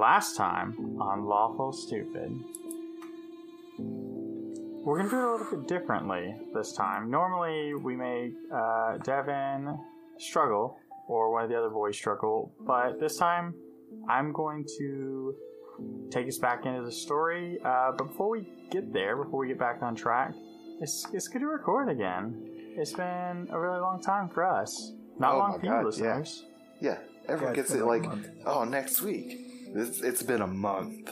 last time on Lawful Stupid. We're gonna do it a little bit differently this time. Normally, we make uh, Devin struggle or one of the other boys struggle, but this time, I'm going to take us back into the story. Uh, but before we get there, before we get back on track, it's it's good to record again. It's been a really long time for us. Not Oh long my for you listeners. Yeah, everyone Yeah, gets it like, month. oh, next week. It's, it's been a month.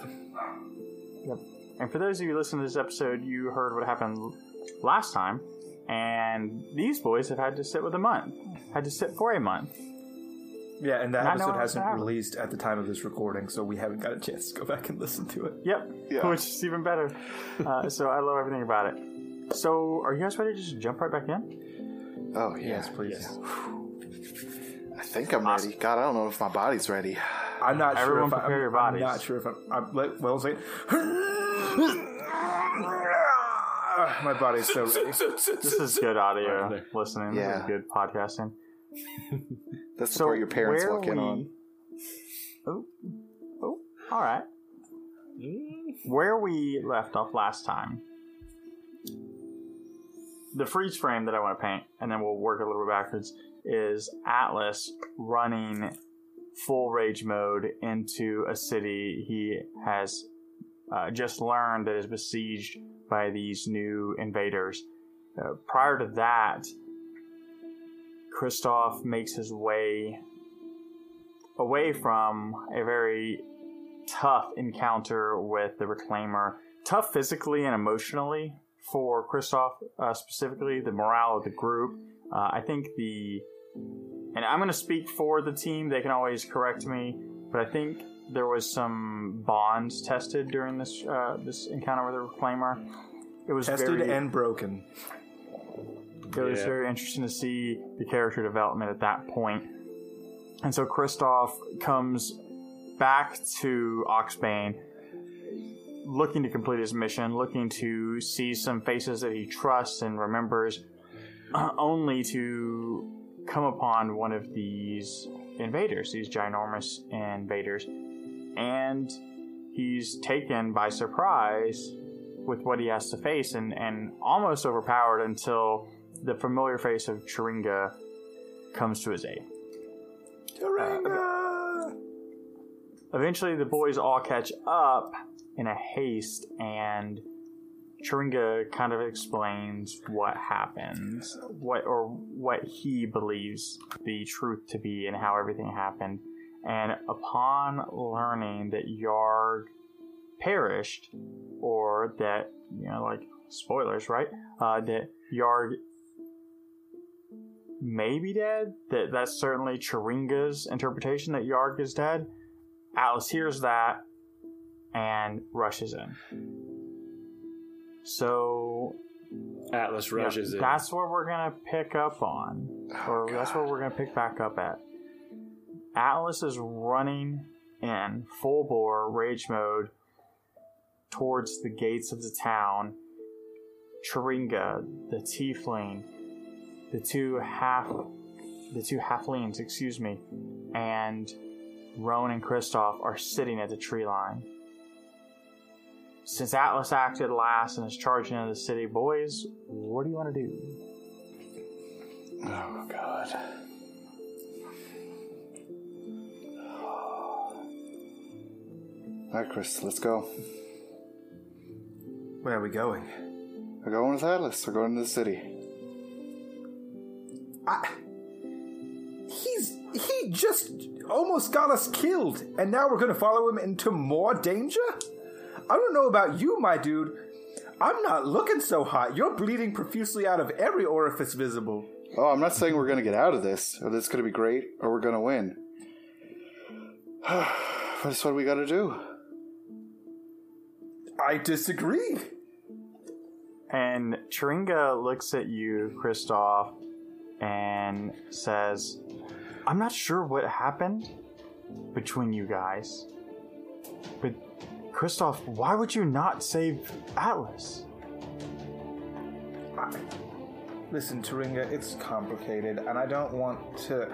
Yep. And for those of you listening to this episode, you heard what happened last time, and these boys have had to sit with a month, had to sit for a month. Yeah, and that Not knowing episode hasn't released at the time of this recording, so we haven't got a chance to go back and listen to it. Yep, Yeah. which is even better. Uh, so I love everything about it. So, are you guys ready to just jump right back in? Oh, yeah. Yes, please. I think I'm ready. God, I don't know if my body's ready. I'm not Everyone sure if prepare I'm, your bodies. I'm not sure if I'm. I'm like, well, say. My body's so ready. This is good audio listening. This Yeah. is good podcasting. That's the part your parents where walk in we- on. Oh, oh, all right. Where we left off last time, the freeze frame that I want to paint, and then we'll work a little bit backwards, is Atlas running full rage mode into a city he has uh, just learned that is besieged by these new invaders. Uh, prior to that, Kristoff makes his way away from a very tough encounter with the Reclaimer. Tough physically and emotionally for Kristoff uh, specifically, the morale of the group. Uh, I think the. And I'm going to speak for the team, they can always correct me, but I think there was some bonds tested during this uh, this encounter with the Reclaimer. It was Tested very, and broken. it was very interesting to see the character development at that point. And so Kristoff comes back to Oxbane looking to complete his mission, looking to see some faces that he trusts and remembers, uh, only to come upon one of these invaders, these ginormous invaders. And he's taken by surprise with what he has to face and, and almost overpowered until the familiar face of Chiringa comes to his aid. Eventually, the boys all catch up in a haste, and Chiringa kind of explains what happens, what or what he believes the truth to be, and how everything happened. And upon learning that Yarg perished, or that you know, like spoilers, right? Uh, that Yarg may be dead. That that's certainly Chiringa's interpretation that Yarg is dead. Atlas hears that and rushes in. So Atlas yeah, rushes in. that's what we're gonna pick up on, oh, or that's what we're gonna pick back up at. Atlas is running in full bore rage mode towards the gates of the town. Chiringa, the tiefling, the two half, the two halflings, excuse me, and Rowan and Kristoff are sitting at the tree line. Since Atlas acted last and is charging into the city, boys, what do you want to do? Oh, God. All right, Chris, let's go. Where are we going? We're going with Atlas. We're going to the city. I, he's he just almost got us killed, and now we're going to follow him into more danger. I don't know about you, my dude. I'm not looking so hot. You're bleeding profusely out of every orifice visible. Oh, I'm not saying we're going to get out of this, or this is going to be great, or we're going to win. That's what we got to do. I disagree. And Chiringa looks at you, Kristoff, and says, I'm not sure what happened between you guys. But, Kristoff, why would you not save Atlas? Listen, Turinga, it's complicated, and I don't want to.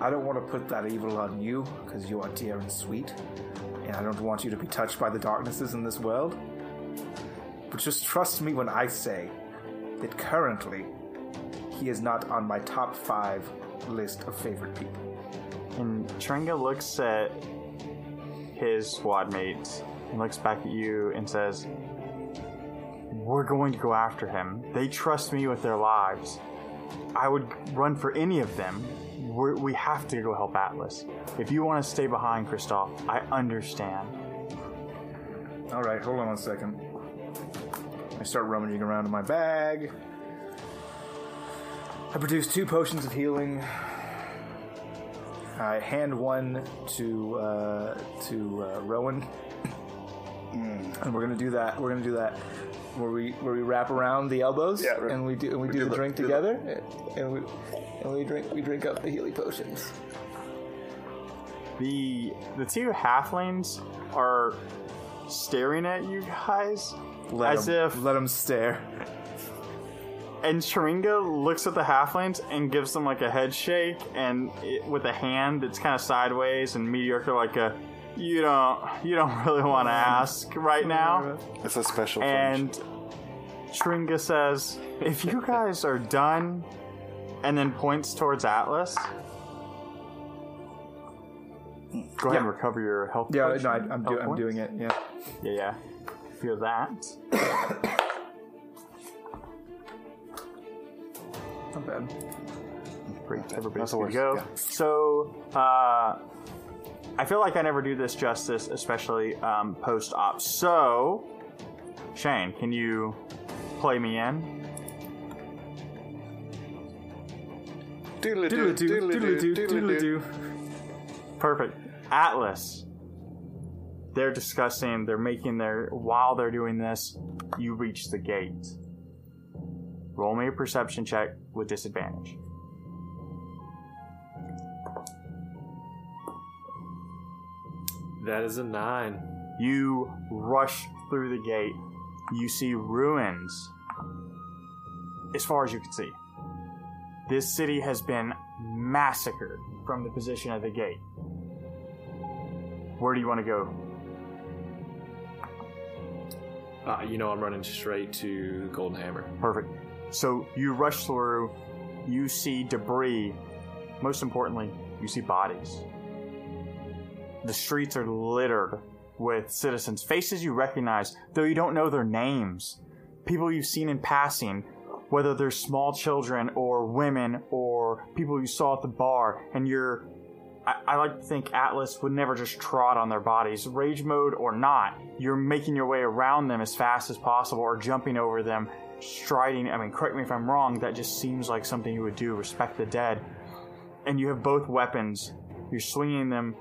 I don't want to put that evil on you because you are dear and sweet. and I don't want you to be touched by the darknesses in this world. But just trust me when I say that currently he is not on my top five list of favorite people. And Tringa looks at his squad mates and looks back at you and says, We're going to go after him. They trust me with their lives. I would run for any of them. We're, we have to go help Atlas. If you want to stay behind, Kristoff, I understand. All right, hold on one second. I start rummaging around in my bag. I produce two potions of healing. I hand one to uh, to uh, Rowan, and we're gonna do that. We're gonna do that where we where we wrap around the elbows, Yeah, right. and we do and we, do, do the the- drink do the- together, and we and we drink we drink up the healing potions. The the two halflings are staring at you guys Let as 'em- if let them stare. And Chiringa looks at the halflings and gives them like a head shake, and it, with a hand that's kind of sideways and mediocre, like a you don't you don't really want to ask right now. It's a special And Chiringa says, "If you guys are done," and then points towards Atlas. Go ahead and recover your health. Yeah, potion- no, I, I'm, do, I'm doing it. Yeah. Yeah, yeah. Feel that. Not bad. Great, everybody's That's good to go. yeah. So, uh, I feel like I never do this justice, especially um, post op. So, Shane, can you play me in? Doodle Doodle-doo, doo, doodle doo, doodle doodle-doo. doo. Perfect. Atlas. They're discussing, they're making their, while they're doing this, you reach the gate. Roll me a perception check with disadvantage. That is a nine. You rush through the gate. You see ruins as far as you can see. This city has been massacred from the position of the gate. Where do you want to go? Uh, you know, I'm running straight to Golden Hammer. Perfect. So you rush through, you see debris. Most importantly, you see bodies. The streets are littered with citizens, faces you recognize, though you don't know their names. People you've seen in passing, whether they're small children or women or people you saw at the bar, and you're. I, like to think Atlas would never just trot on their bodies, rage mode or not. You're making your way around them as fast as possible or jumping over them, striding. I mean, correct me if I'm wrong, that just seems like something you would do. Respect the dead. And you have both weapons. You're swinging them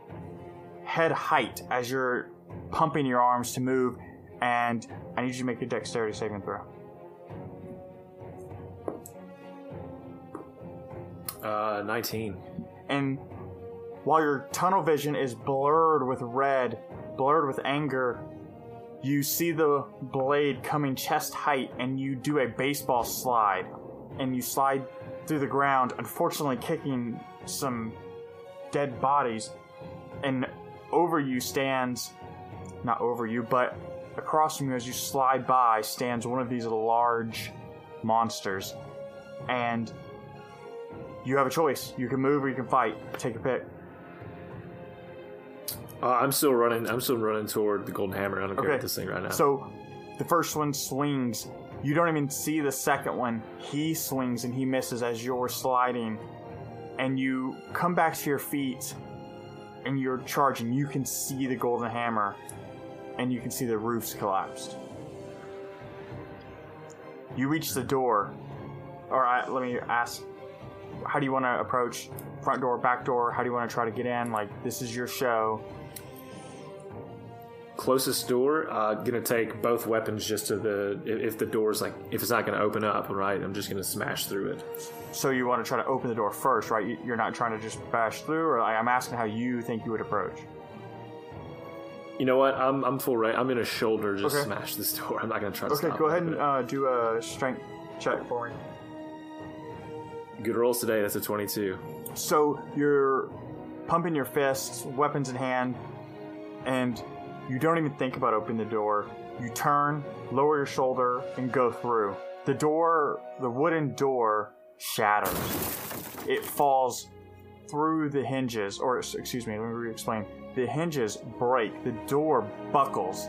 head height as you're pumping your arms to move, and I need you to make a dexterity saving throw. Uh, 19. And while your tunnel vision is blurred with red, blurred with anger, you see the blade coming chest height, and you do a baseball slide, and you slide through the ground, unfortunately kicking some dead bodies, and over you stands, not over you, but across from you as you slide by stands one of these large monsters, and you have a choice. You can move or you can fight. Take a pick. Uh, I'm still running. I'm still running toward the Golden Hammer. I don't care Okay. about this thing right now. So the first one swings. You don't even see the second one. He swings and he misses as you're sliding. And you come back to your feet and you're charging. You can see the golden hammer and you can see the roofs collapsed. You reach the door. All right, let me ask how do you want to approach front door, back door? How do you want to try to get in? Like, this is your show. Closest door. Uh, gonna take both weapons just to the. If, the door's like, if it's not gonna open up, right? I'm just gonna smash through it. So you want to try to open the door first, right? You- You're not trying to just bash through, or I'm asking how you think you would approach. You know what? I'm I'm full right. I'm gonna shoulder just Okay. smash this door. I'm not gonna try to. Okay, go ahead and uh, do a strength check for me. Good rolls today. That's a 22. So you're pumping your fists, weapons in hand, and You don't even think about opening the door. You turn, lower your shoulder, and go through. The door, the wooden door, shatters. It falls through the hinges, or excuse me, let me re-explain. The hinges break, the door buckles,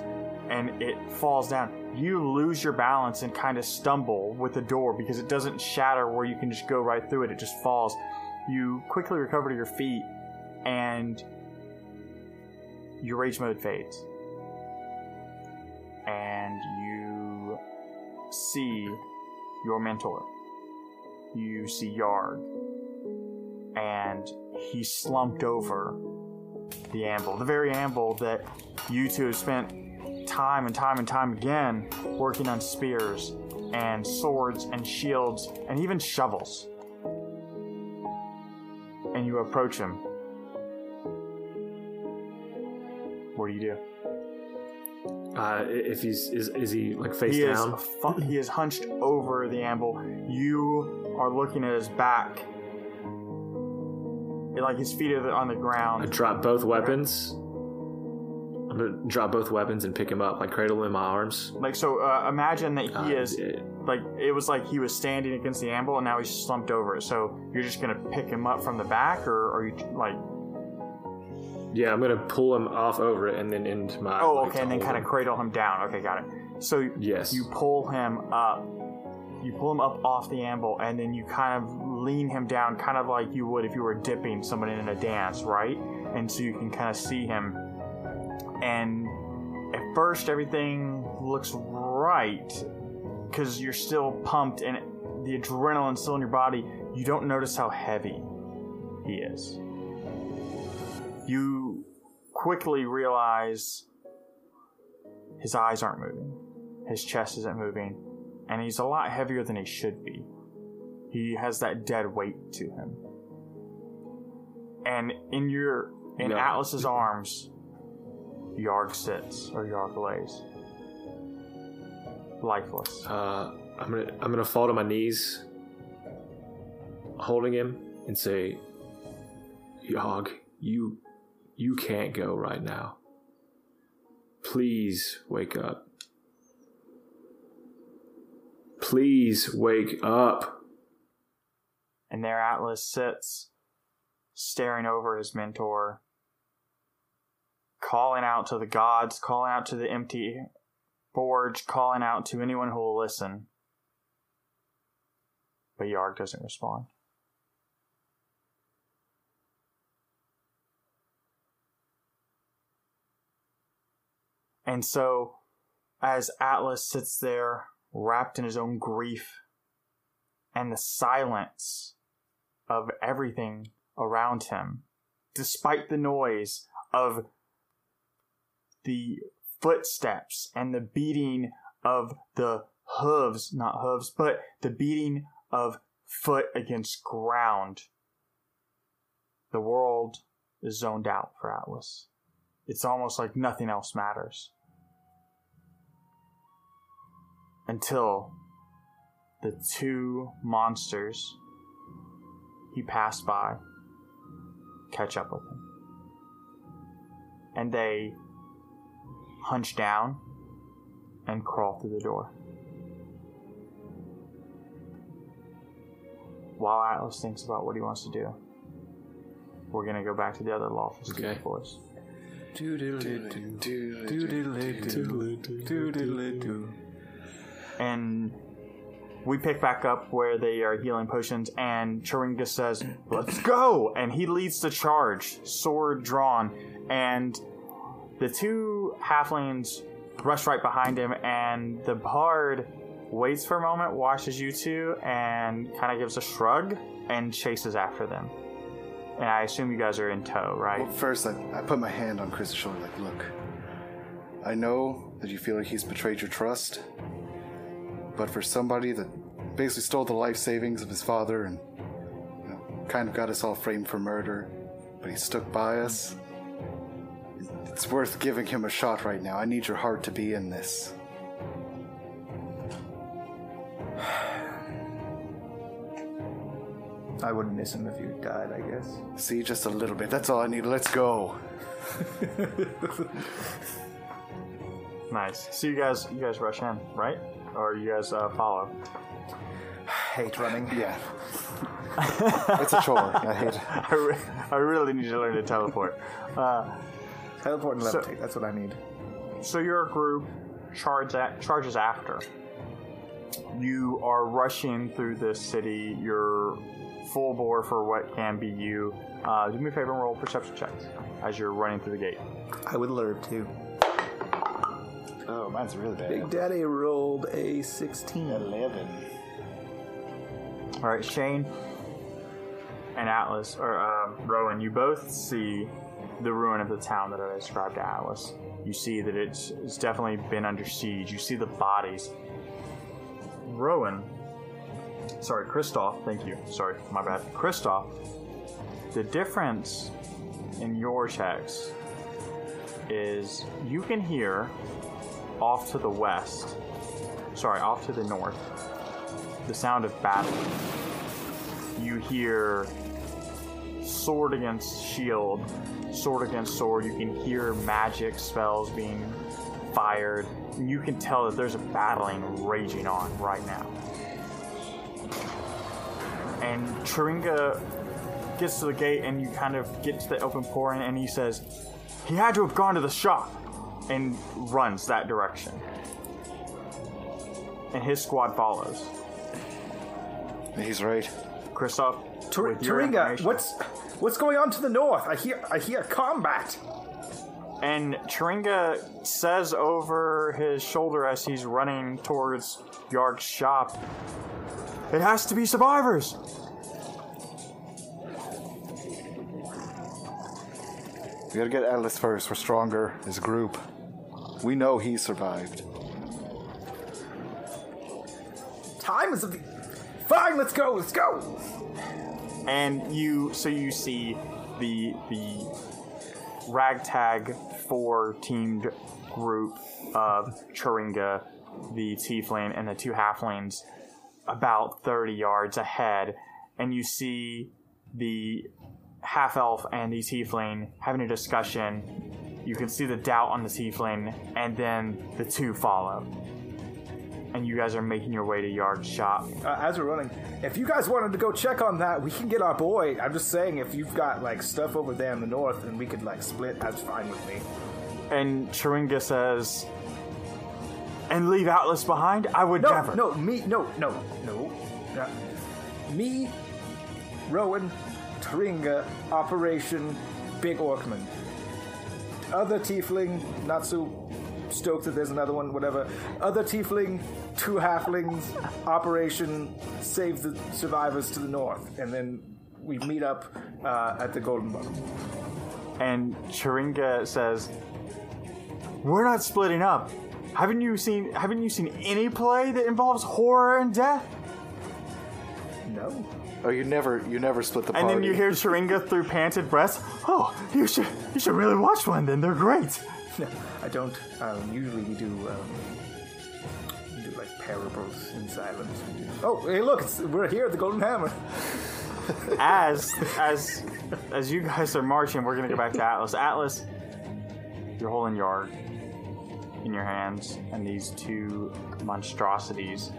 and it falls down. You lose your balance and kind of stumble with the door because it doesn't shatter where you can just go right through it. It just falls. You quickly recover to your feet, and your rage mode fades. And you see your mentor. You see Yarg. And he slumped over the anvil. The very anvil that you two have spent time and time and time again working on spears and swords and shields and even shovels. And you approach him. What do you do? Uh, if he's is is he like face He is, down? fu- he is hunched over the anvil. You are looking at his back. Like his feet are on the I ground. drop both weapons. I'm gonna drop both weapons and pick him up, like cradle him in my arms. Like so, uh, imagine that he Uh, is it- like it was like he was standing against the anvil, and now he's slumped over it. So you're just gonna pick him up from the back, or are you like? Yeah, I'm gonna pull him off over it and then into my. Oh, okay, and then kind of cradle him down. Okay, got it. So Yes. you pull him up. You pull him up off the anvil, and then you kind of lean him down, kind of like you would if you were dipping someone in a dance, right? And so you can kind of see him. And at first, everything looks right because you're still pumped and the adrenaline's still in your body. You don't notice how heavy he is. You quickly realize his eyes aren't moving, his chest isn't moving, and he's a lot heavier than he should be. He has that dead weight to him. And in your in Yeah. Atlas's arms, Yarg sits or Yarg lays. Lifeless. Uh, I'm gonna I'm gonna fall to my knees, holding him, and say, "Yog, you you can't go right now. Please wake up. Please wake up." And there Atlas sits, staring over his mentor, calling out to the gods, calling out to the empty forge, calling out to anyone who will listen. But Yarg doesn't respond. And so, as Atlas sits there, wrapped in his own grief and the silence of everything around him, despite the noise of the footsteps and the beating of the hooves, not hooves, but the beating of foot against ground. The world is zoned out for Atlas. It's almost like nothing else matters. Until the two monsters he passed by catch up with him. And they hunch down and crawl through the door. While Atlas thinks about what he wants to do, we're gonna go back to the other lawful Okay. student force. And we pick back up where they are healing potions, and Chiringa says, Let's go! And he leads the charge, sword drawn, and the two halflings rush right behind him, and the bard waits for a moment, watches you two, and kind of gives a shrug and chases after them. And I assume you guys are in tow, right? Well, first, I, I put my hand on Chris's shoulder, like, look, I know that you feel like he's betrayed your trust, but for somebody that basically stole the life savings of his father and, you know, kind of got us all framed for murder, but he stuck by us, it's worth giving him a shot right now. I need your heart to be in this. I wouldn't miss him if you died, I guess. See, just a little bit. That's all I need. Let's go. Nice. So you guys, you guys rush in, right? Or you guys uh, follow? Hate running. Yeah. it's a chore. I hate it. I, re- I really need to learn to teleport. Uh, Teleport and So- levitate. That's what I need. so your group charge at, charges after. You are rushing through this city. You're full bore for what can be you. Uh, do me a favor and roll perception checks as you're running through the gate. I would love to. Oh, mine's really bad. Big Daddy rolled a 16. 11. All right, Shane and Atlas, or um, Rowan, you both see the ruin of the town that I described to Atlas. You see that it's, it's definitely been under siege. You see the bodies. Rowan, sorry, Kristoff, thank you. Sorry, my bad. Kristoff, the difference in your checks is you can hear off to the west, sorry, off to the north, the sound of battle. You hear sword against shield, sword against sword. You can hear magic spells being fired. And you can tell that there's a battling raging on right now. And Chiringa gets to the gate, and you kind of get to the open pouring, and he says, He had to have gone to the shop, and runs that direction. And his squad follows. He's right. Kristoff, Tur- with your Turinga, what's what's going on to the north? I hear I hear combat. And Turinga says over his shoulder as he's running towards Yarg's shop, It has to be survivors! We gotta get Atlas first. We're stronger as a group. We know he survived. Time is of the. Fine, let's go. Let's go. And you, so you see the the ragtag four teamed group of Chiringa, the tiefling, and the two halflings about 30 yards ahead, and you see the half elf and the tiefling having a discussion. You can see the doubt on the tiefling, and then the two follow. And you guys are making your way to Yarg's shop. Uh, as we're running, if you guys wanted to go check on that, we can get our boy. I'm just saying, if you've got like stuff over there in the north, and we could like split, that's fine with me. And Chiringa says, and leave Atlas behind? I would No, never. no, me, no, no, no. Uh, me, Rowan, Tringa, Operation Big Orkman. Other Tiefling, not so stoked that there's another one, whatever. Other Tiefling, two Halflings, Operation Save the Survivors to the north. And then we meet up uh, at the Golden Bottom. And Chiringa says, We're not splitting up. Haven't you seen haven't you seen any play that involves horror and death? No? Oh, you never, you never split the And party. then you hear Chiringa through panted breaths, Oh, you should you should really watch one then, they're great. No, I don't. Um, usually we do, um, we do like parables in silence. Oh, hey, look, it's, we're here at the Golden Hammer. as as as you guys are marching, we're gonna go back to Atlas. Atlas, you're holding Yarg in your hands, and these two monstrosities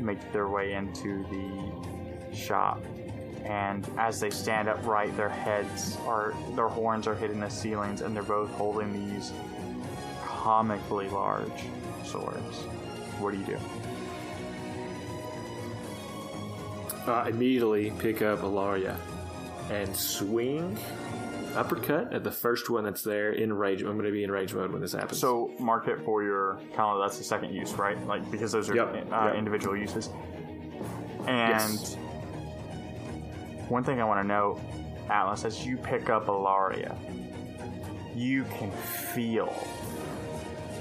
make their way into the shop. And as they stand upright, their heads are their horns are hitting the ceilings, and they're both holding these comically large swords. What do you do? Uh, immediately pick up Alaria and swing uppercut at the first one that's there in rage. I'm going to be in rage mode when this happens. So mark it for your calendar. That's the second use, right? Like because those are Yep, uh, yep. individual uses. And Yes. One thing I want to note, Atlas, as you pick up Alaria, you can feel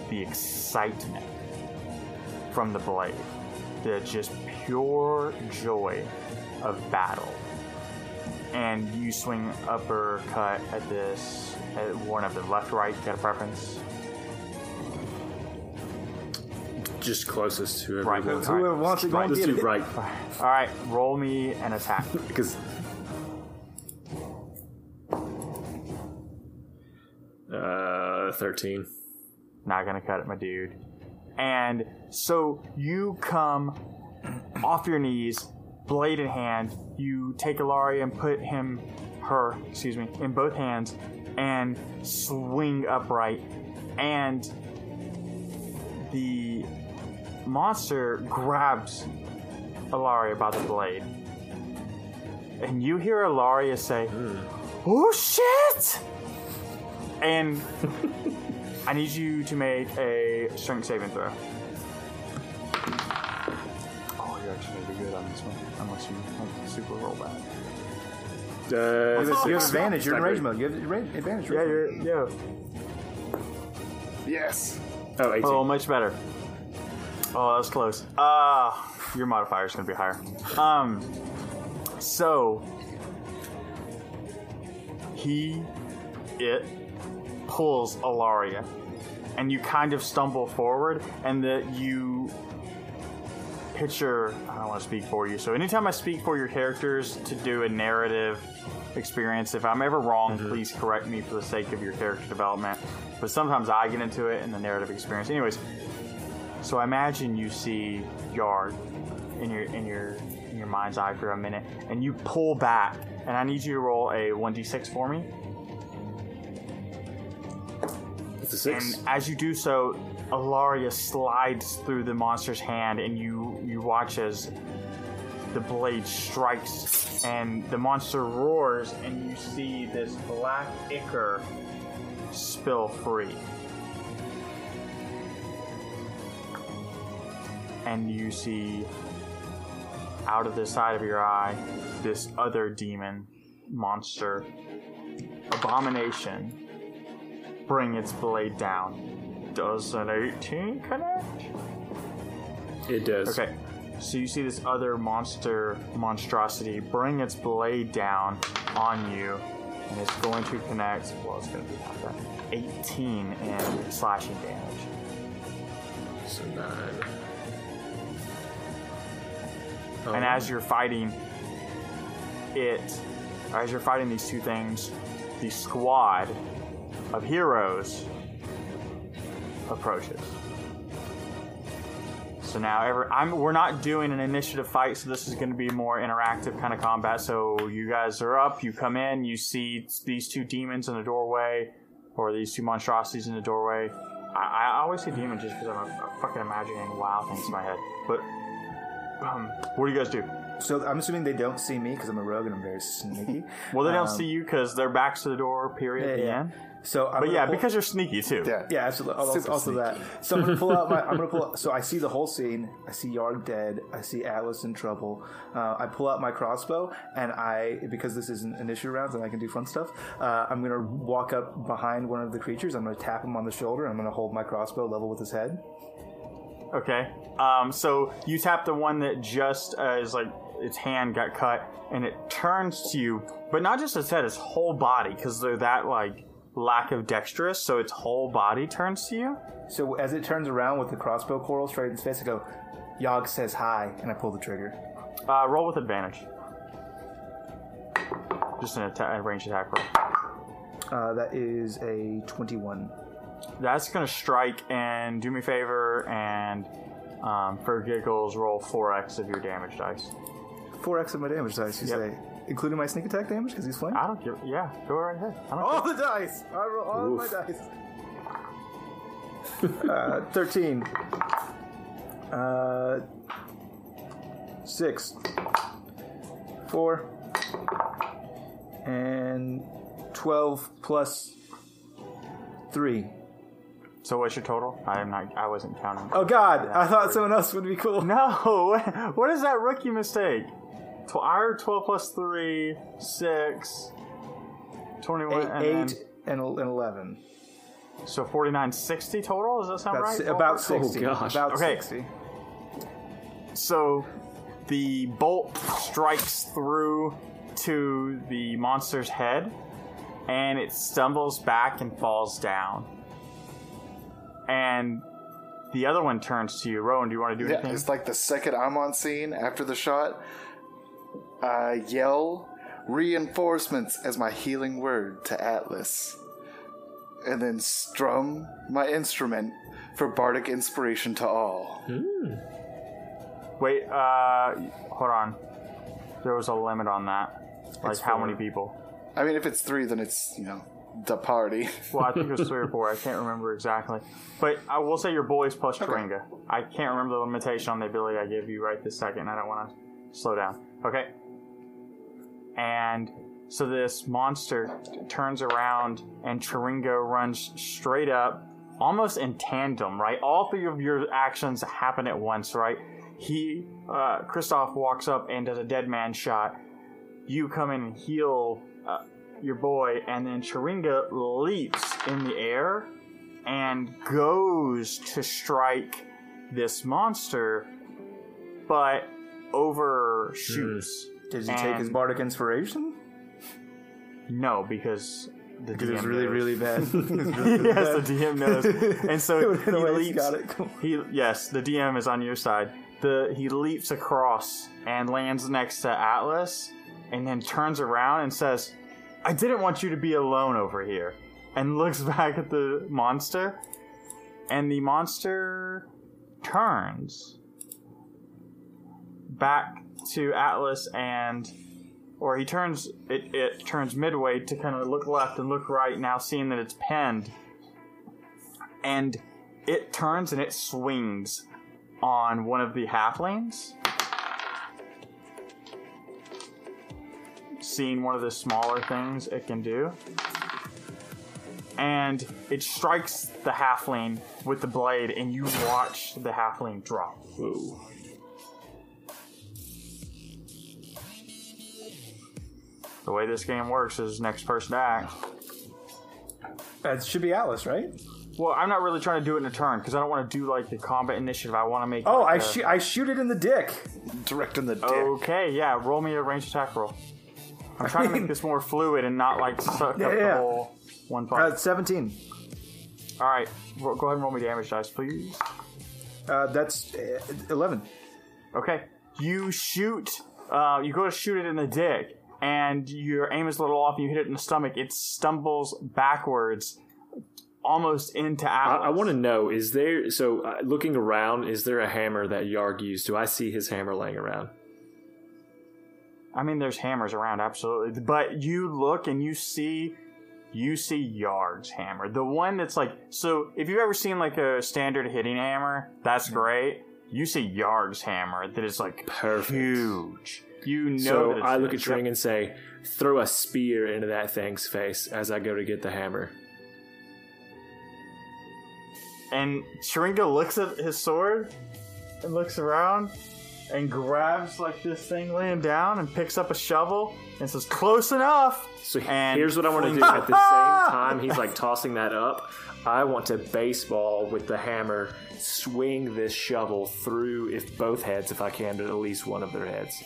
the excitement from the blade, the just pure joy of battle. And you swing uppercut at this, at one of the left, right. Got a preference? Just closest to whoever Right, wants. right. Whoever wants it, Right. go Let's get do it. right All right, roll me an attack. because. Uh, thirteen. Not gonna cut it, my dude. And so you come off your knees, blade in hand. You take Ilaria and put him, her, excuse me, in both hands, and swing upright. And the monster grabs Ilaria by the blade. And you hear Ilaria say, Oh shit! And I need you to make a strength saving throw. Oh, you're actually gonna do good on this one, unless you like, super roll bad. Uh, You have, you have advantage. You're in Not rage mode. You have ra- advantage. Yeah, you're yeah. Yes. Oh, 18. Oh, much better. Oh, that was close. Uh your modifier is gonna be higher. Um, so he, it pulls Alaria, and you kind of stumble forward, and that you picture. I don't want to speak for you. So anytime I speak for your characters to do a narrative experience, if I'm ever wrong, please correct me for the sake of your character development. But sometimes I get into it in the narrative experience. Anyways, so I imagine you see Yarg in your in your in your mind's eye for a minute, and you pull back, and I need you to roll a one d six for me. It's a six. And as you do so, Alaria slides through the monster's hand, and you you watch as the blade strikes, and the monster roars, and you see this black ichor spill free. And you see out of the side of your eye this other demon monster abomination bring its blade down. Does an 18 connect? it does. Okay. So you see this other monster monstrosity bring its blade down on you, and it's going to connect. Well, it's going to be half that. 18 in slashing damage. So nine. And Oh. as you're fighting it, as you're fighting these two things, the squad of heroes approaches. So now, every, I'm, we're not doing an initiative fight, so this is going to be more interactive kind of combat. So you guys are up, you come in, you see these two demons in the doorway, or these two monstrosities in the doorway. I, I always say demon just because I'm, I'm fucking imagining wow things in my head. But um, what do you guys do? So I'm assuming they don't see me because I'm a rogue and I'm very sneaky. Well, they don't Um, see you because they're backs to the door. Period. Yeah, yeah. end. So, I'm But gonna yeah, pull- because you're sneaky too. Yeah. Yeah, absolutely. Also, also that. So I'm gonna pull out my. I'm gonna pull. Out, so I see the whole scene. I see Yarg dead. I see Atlas in trouble. Uh, I pull out my crossbow, and I because this is an initiative rounds and I can do fun stuff. Uh, I'm gonna walk up behind one of the creatures. I'm gonna tap him on the shoulder. I'm gonna hold my crossbow level with his head. Okay. Um, so you tap the one that just uh, is like its hand got cut, and it turns to you, but not just its head, its whole body, because they're that like lack of dexterous. So its whole body turns to you. So as it turns around with the crossbow coral straight in its face, I go, "Yog says hi," and I pull the trigger. Uh, roll with advantage. Just an atta- a ranged attack roll. Uh, that is a 21. That's gonna strike and do me a favor and um, for giggles roll four x of your damage dice. 4x of my damage dice, you Yep. say, including my sneak attack damage because he's flanked. I don't give. Yeah, go right ahead. I don't All the dice. I roll all Oof. my dice. uh, Thirteen. Uh, six. Four. And twelve plus three. So what's your total? I am not. I wasn't counting. Oh God! I thought someone else would be cool. No. What is that rookie mistake? Tw- I heard twelve plus three, six, twenty-one, Eight, and eight then- and, and eleven. so 49, 60 total. Does that sound That's right? about Ballpark? sixty. gosh. About Okay. sixty. So the bolt strikes through to the monster's head, and it stumbles back and falls down. And the other one turns to you. Rowan, do you want to do Yeah, anything? it's like the second I'm on scene after the shot. I yell reinforcements as my healing word to Atlas. and then strum my instrument for bardic inspiration to all. Wait, uh, hold on. There was a limit on that. Like how many people? I mean, if it's three, then it's, you know, the party. Well, I think it was three or four. I can't remember exactly. But I will say your boys plus Tringa. I can't remember the limitation on the ability I gave you right this second. I don't want to slow down. Okay. And so this monster turns around and Chiringa runs straight up, almost in tandem, right? All three of your actions happen at once, right? He, uh, Kristoff walks up and does a dead man shot. You come in and heal your boy, and then Chiringa leaps in the air and goes to strike this monster, but overshoots. Hmm. Did you take his bardic inspiration? No, because the DM it was really, knows. really bad. yes, the DM knows, and so he leaps. got it. Cool. He yes, the DM is on your side. The he leaps across and lands next to Atlas, and then turns around and says, "I didn't want you to be alone over here." And looks back at the monster, and the monster turns back to Atlas and or he turns it, it turns midway to kind of look left and look right now seeing that it's penned and it turns and it swings on one of the halflings seeing one of the smaller things it can do and it strikes the halfling with the blade and you watch the halfling drop Whoa. the way this game works is next person to act That should be Atlas, right? Well, I'm not really trying to do it in a turn because I don't want to do like the combat initiative. I want to make. Oh, I like, a- shoot! I shoot it in the dick. Direct in the dick. Okay, yeah. Roll me a ranged attack roll. I'm trying to make this more fluid and not like suck Yeah, up the whole one Uh, part. Seventeen. All right, ro- go ahead and roll me damage dice, please. Uh, that's uh, eleven. Okay, you shoot. Uh, you go to shoot it in the dick, and your aim is a little off. And you hit it in the stomach. It stumbles backwards, almost into I, I want to know: is there so uh, looking around? Is there a hammer that Yarg used? Do I see his hammer laying around? I mean, there's hammers around, absolutely. But you look and you see, you see Yarg's hammer, the one that's like. So, if you've ever seen like a standard hitting hammer, that's mm-hmm. great. You see Yarg's hammer that is like Perfect. huge. You know. So I look at. Tring and say, "Throw a spear into that thing's face." As I go to get the hammer. and Shringa looks at his sword and looks around and grabs like this thing laying down and picks up a shovel and says, "Close enough." So And here's what I want to do. At the same time, he's like tossing that up. I want to baseball with the hammer, swing this shovel through if both heads, if I can, to at least one of their heads.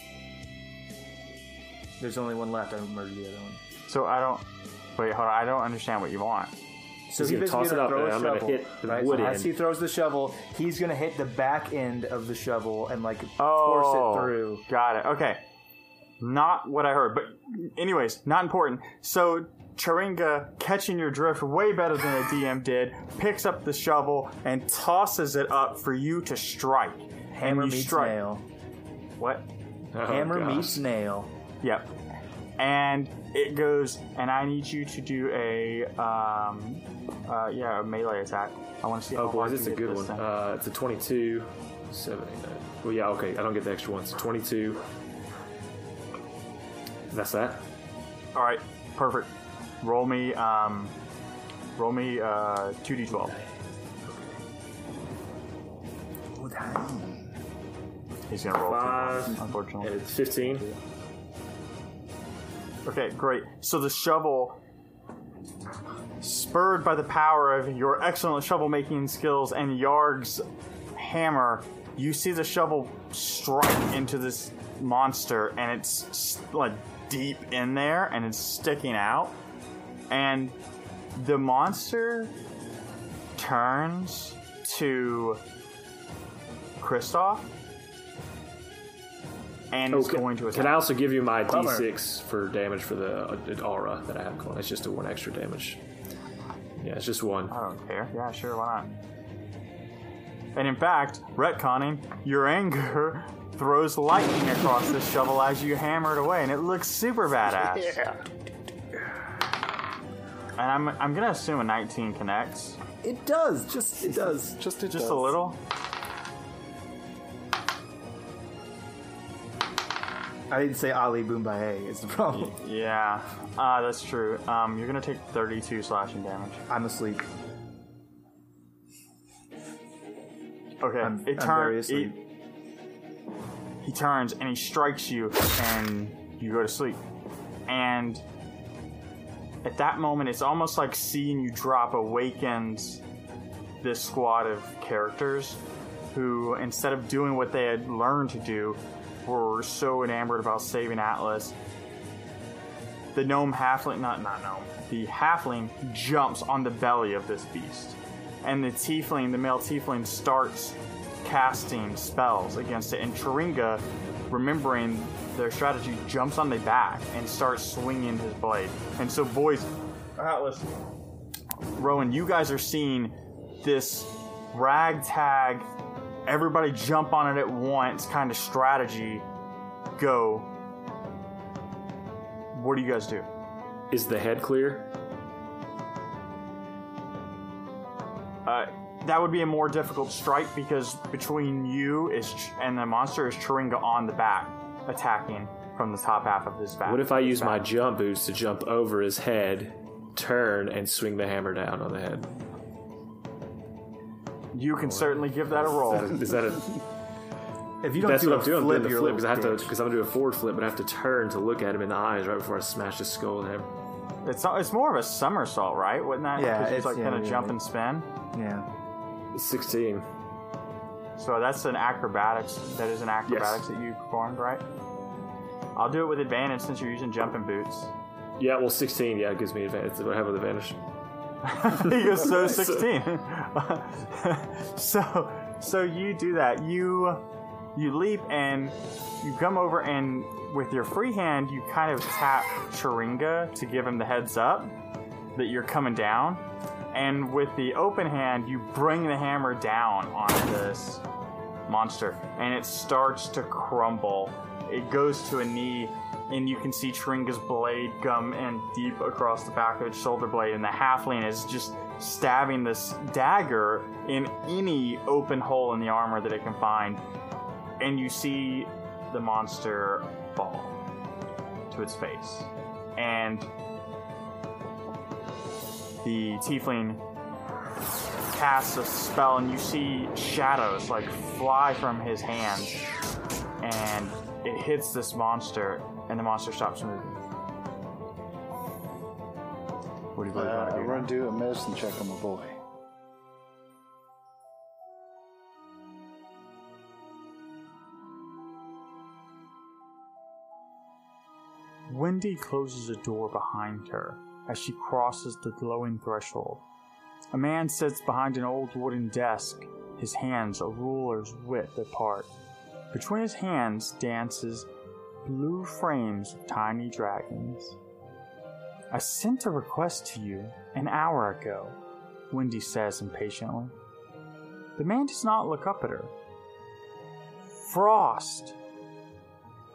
There's only one left. I murdered the other one. So I don't. Wait, hold on. I don't understand what you want. So He's he gonna basically toss it gonna up, throw and a I'm gonna shovel, hit the right? wood so as he throws the shovel, he's gonna hit the back end of the shovel and like Oh, force it through. Got it. Okay. Not what I heard, but anyways, not important. So Chiringa, catching your drift way better than the DM did, picks up the shovel and tosses it up for you to strike. Hammer and you meets strike. nail. What? Oh, Hammer gosh. meets nail. Yep. And it goes, and I need you to do a, um, uh, yeah, a melee attack. I want to see. Oh boy, this is a good one. Uh, it's a 22, 79. Well, yeah, okay. I don't get the extra ones. 22. That's that. All right, perfect. Roll me, um, roll me uh, two d twelve. He's gonna roll. two, Five. unfortunately. And it's 15. Okay, great. So the shovel, spurred by the power of your excellent shovel making skills and Yarg's hammer, you see the shovel strike into this monster, and it's like deep in there, and it's sticking out. And the monster turns to Kristoff and is Okay. going to attack. Can I also give you my Bummer. d6 for damage for the uh, aura that I have going? It's just a one extra damage. Yeah, it's just one. I don't care. Yeah, sure, why not? And in fact, retconning, your anger throws lightning across this shovel as you hammer it away, and it looks super badass. Yeah. And I'm, I'm gonna assume a 19 connects. It does. Just it does. Just it Just does. a little. I didn't say Ali Boombaye is the problem. Yeah, uh, that's true. Um, you're gonna take 32 slashing damage. I'm asleep. Okay, I'm, it I'm very turns. asleep. He turns and he strikes you, and you go to sleep. And at that moment, it's almost like seeing you drop awakens this squad of characters who, instead of doing what they had learned to do, were so enamored about saving Atlas. The gnome halfling, not not gnome, the halfling jumps on the belly of this beast, and the tiefling, the male tiefling, starts casting spells against it. And Chiringa, remembering their strategy, jumps on the back and starts swinging his blade. And so, boys, Atlas, Rowan, you guys are seeing this ragtag, everybody jump on it at once kind of strategy go. What do you guys do? Is the head clear? Uh, that would be a more difficult strike because between you is Ch- and the monster is Chiringa on the back, attacking from the top half of his back. What if I use my jump boost to jump over his head, turn, and swing the hammer down on the head? You can oh, certainly give that a roll. Is that a? If you don't That's do what a I'm doing. I'm flip, doing the you're a flip because I have little to bitch. because I'm gonna do a forward flip, but I have to turn to look at him in the eyes right before I smash his skull with him. It's it's more of a somersault, right? Wouldn't that? Yeah, 'Cause you it's- like yeah, kind of yeah, jump yeah. and spin. Yeah. Sixteen. So that's an acrobatics. That is an acrobatics that you performed, right? I'll do it with advantage since you're using jumping boots. Yeah, well, sixteen. Yeah, it gives me advantage. I have an advantage. he goes so 16 so so you do that. You you leap and you come over and with your free hand you kind of tap Chiringa to give him the heads up that you're coming down. And with the open hand you bring the hammer down on this monster and it starts to crumble it goes to a knee and you can see Chiringa's blade come in deep across the back of its shoulder blade, and the halfling is just stabbing this dagger in any open hole in the armor that it can find. And you see the monster fall to its face. And the tiefling casts a spell, and you see shadows like fly from his hands, and it hits this monster, and the monster stops moving. What do you Uh, want to we're gonna do a medicine check on my boy. Wendy closes a door behind her as she crosses the glowing threshold. A man sits behind an old wooden desk, his hands a ruler's width apart. Between his hands dances blue frames of tiny dragons. I sent a request to you an hour ago, Wendy says impatiently. The man does not look up at her. Frost!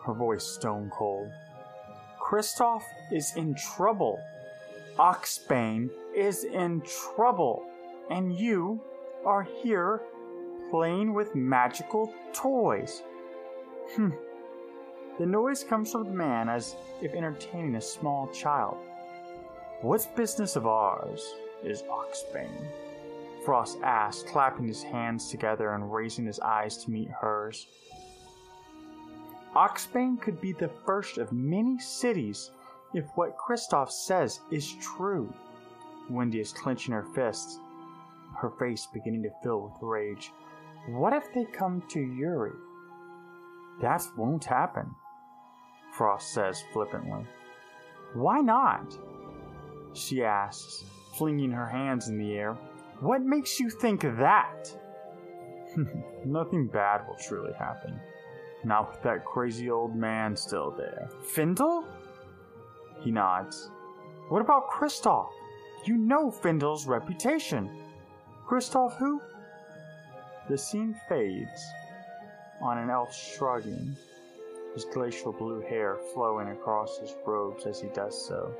Her voice stone cold. Kristoff is in trouble. Oxbane is in trouble. And you are here playing with magical toys. Hmm. The noise comes from the man as if entertaining a small child. What business of ours is Oxbane? Frost asked, clapping his hands together and raising his eyes to meet hers. Oxbane could be the first of many cities if what Kristoff says is true. Wendy is clenching her fists, her face beginning to fill with rage. What if they come to Yuri? That won't happen, Frost says flippantly. Why not? She asks, flinging her hands in the air. What makes you think that? Nothing bad will truly happen. Not with that crazy old man still there. Findle? He nods. What about Kristoff? You know Findel's reputation. Kristoff who? The scene fades on an elf shrugging, his glacial blue hair flowing across his robes as he does so.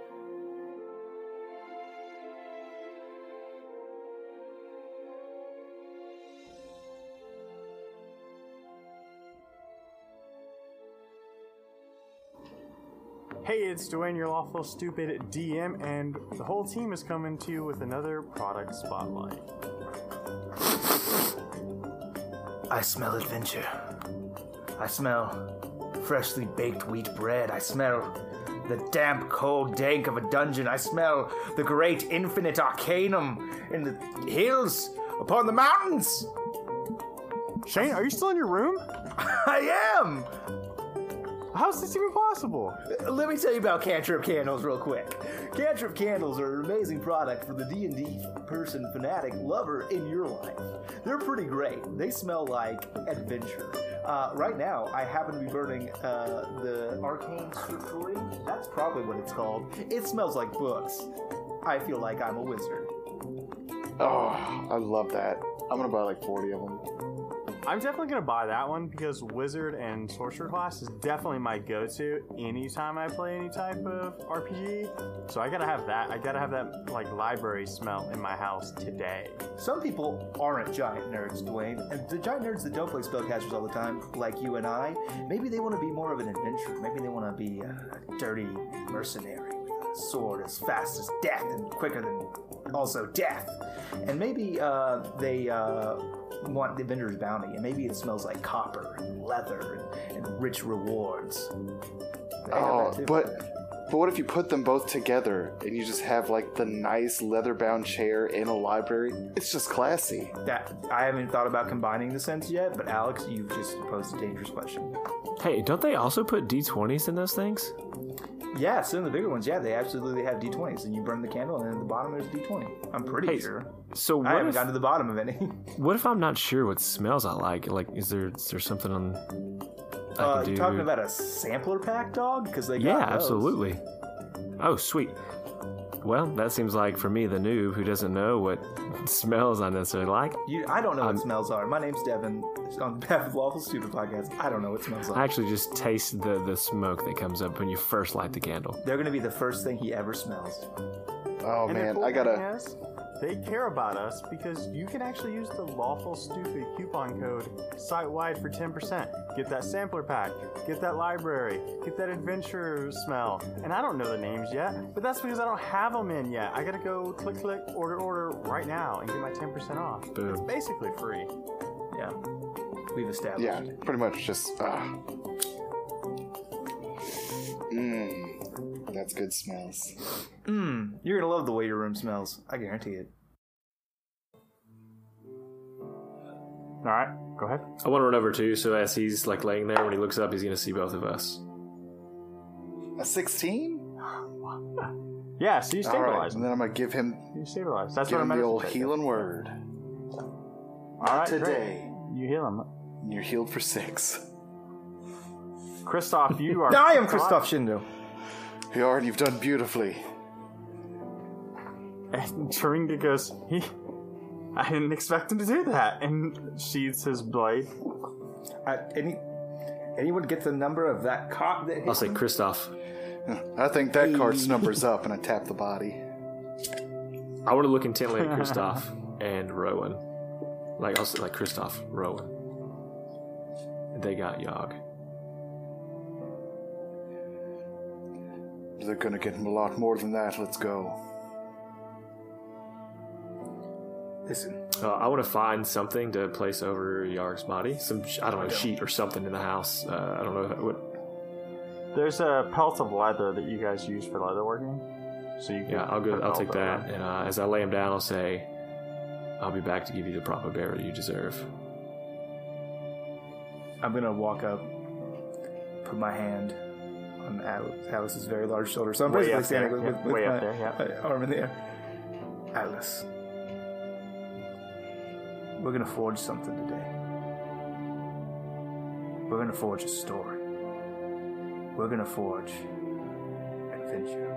Hey, it's Dwayne, your lawful stupid DM, and the whole team is coming to you with another product spotlight. I smell adventure. I smell freshly baked wheat bread. I smell the damp, cold dank of a dungeon. I smell the great infinite arcanum in the hills upon the mountains. Shane, are you still in your room? I am. How's this even possible? Let me tell you about Cantrip candles real quick. Cantrip candles are an amazing product for the D&D person, fanatic, lover in your life. They're pretty great. They smell like adventure. Uh, right now, I happen to be burning uh, the Arcane Scriptory. That's probably what it's called. It smells like books. I feel like I'm a wizard. Oh, I love that. I'm gonna buy like 40 of them. I'm definitely gonna buy that one because wizard and sorcerer class is definitely my go-to anytime I play any type of RPG. So I gotta have that. I gotta have that like library smell in my house today. Some people aren't giant nerds, Dwayne, and the giant nerds that don't play spellcasters all the time, like you and I, maybe they want to be more of an adventurer. Maybe they want to be a dirty mercenary with a sword as fast as death and quicker than also death. And maybe uh, they uh, want the Avenger's bounty, and maybe it smells like copper and leather and, and rich rewards. They have Oh, that too. but but what if you put them both together and you just have like the nice leather-bound chair in a library? It's just classy. that I haven't thought about combining the scents yet. But Alex, you've just posed a dangerous question. Hey, don't they also put D20s in those things? Yeah, some of the bigger ones, yeah, they absolutely have D20s, and you burn the candle, and then at the bottom there's a D20. I'm pretty Hey, sure. So I haven't if, gotten to the bottom of any. what if I'm not sure what smells I like? Like, is there is there something on? I Uh, can do? you talking about a sampler pack dog? Because they got yeah, those. absolutely. Oh, sweet. Well, that seems like for me, the noob who doesn't know what smells I necessarily like. You, I don't know Um, what smells are. My name's Devin. It's on behalf of Lawful Stupid Podcast. I don't know what smells are. I actually just taste the the smoke that comes up when you first light the candle. They're gonna be the first thing he ever smells. Oh And man, I gotta. Is, they care about us because you can actually use the lawful stupid coupon code site wide for 10%. Get that sampler pack, get that library, get that adventure smell. And I don't know the names yet, but that's because I don't have them in yet. I gotta go click, click, order, order right now and get my 10% off. Boom. It's basically free. Yeah, we've established. Yeah, pretty much just. ah. Mmm, that's good smells. Mmm, you're gonna love the way your room smells. I guarantee it. All right, go ahead. I want to run over too, so as he's like laying there, when he looks up, he's gonna see both of us. A 16? Yeah, so you All right, stabilize and them. then I'm gonna give him You stabilize. That's give what him I'm the old healing word. All right, great. Today, You heal him. you're healed for six. Kristoff, you are. I am Kristoff Shindo. Bjorn, you've done beautifully. And Chiringa goes, he, I didn't expect him to do that, and sheathes his blade. Uh, any anyone get the number of that cop that I'll say him? Kristoff. I think that card's numbers up, and I tap the body. I want to look intently at Kristoff and Rowan. Like I'll say like Kristoff, Rowan. They got Yarg. They're gonna get him a lot more than that. Let's go. Listen, Uh, I want to find something to place over Yarg's body. Some I don't know sheet or something in the house. Uh, I don't know what. There's a pelt of leather that you guys use for leatherworking. So you can Yeah, I'll go. I'll take that. over. And uh, as I lay him down, I'll say, "I'll be back to give you the proper burial you deserve." I'm gonna walk up, put my hand on Atlas's very large shoulder. So I'm Way basically up standing there, with, yeah, with, with way my up there, yeah. arm in the air. Alice, we're gonna forge something today. We're gonna forge a story. We're gonna forge adventure.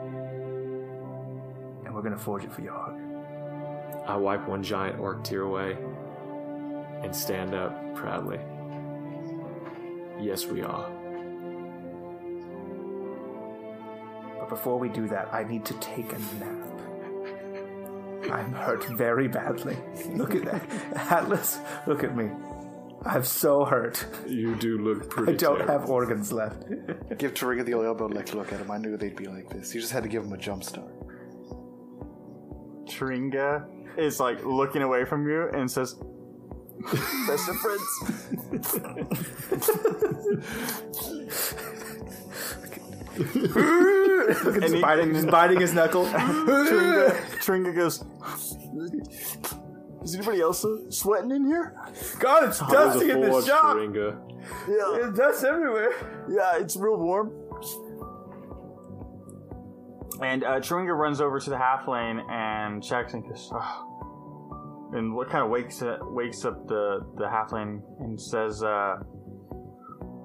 And we're we're gonna forge it for Yarg. I wipe one giant orc tear away and stand up proudly. Yes, we are. Before we do that, I need to take a nap. I'm hurt very badly. Look at that. Atlas, look at me. I'm so hurt. You do look pretty. I don't terrible. have organs left. Give Chiringa the elbow, like, look at him. I knew they'd be like this. You just had to give him a jump start. Chiringa is like looking away from you and says, "Best of friends." Look at he- biting, he's biting his knuckle. Chiringa, Chiringa goes, "Is anybody else uh, sweating in here?" God, it's There's dusty in this shop. Chiringa. Yeah, There's dust everywhere. yeah, it's real warm. And uh, Chiringa runs over to the halfling and checks and goes, oh. and what kind of wakes it, wakes up the the halfling and says, uh,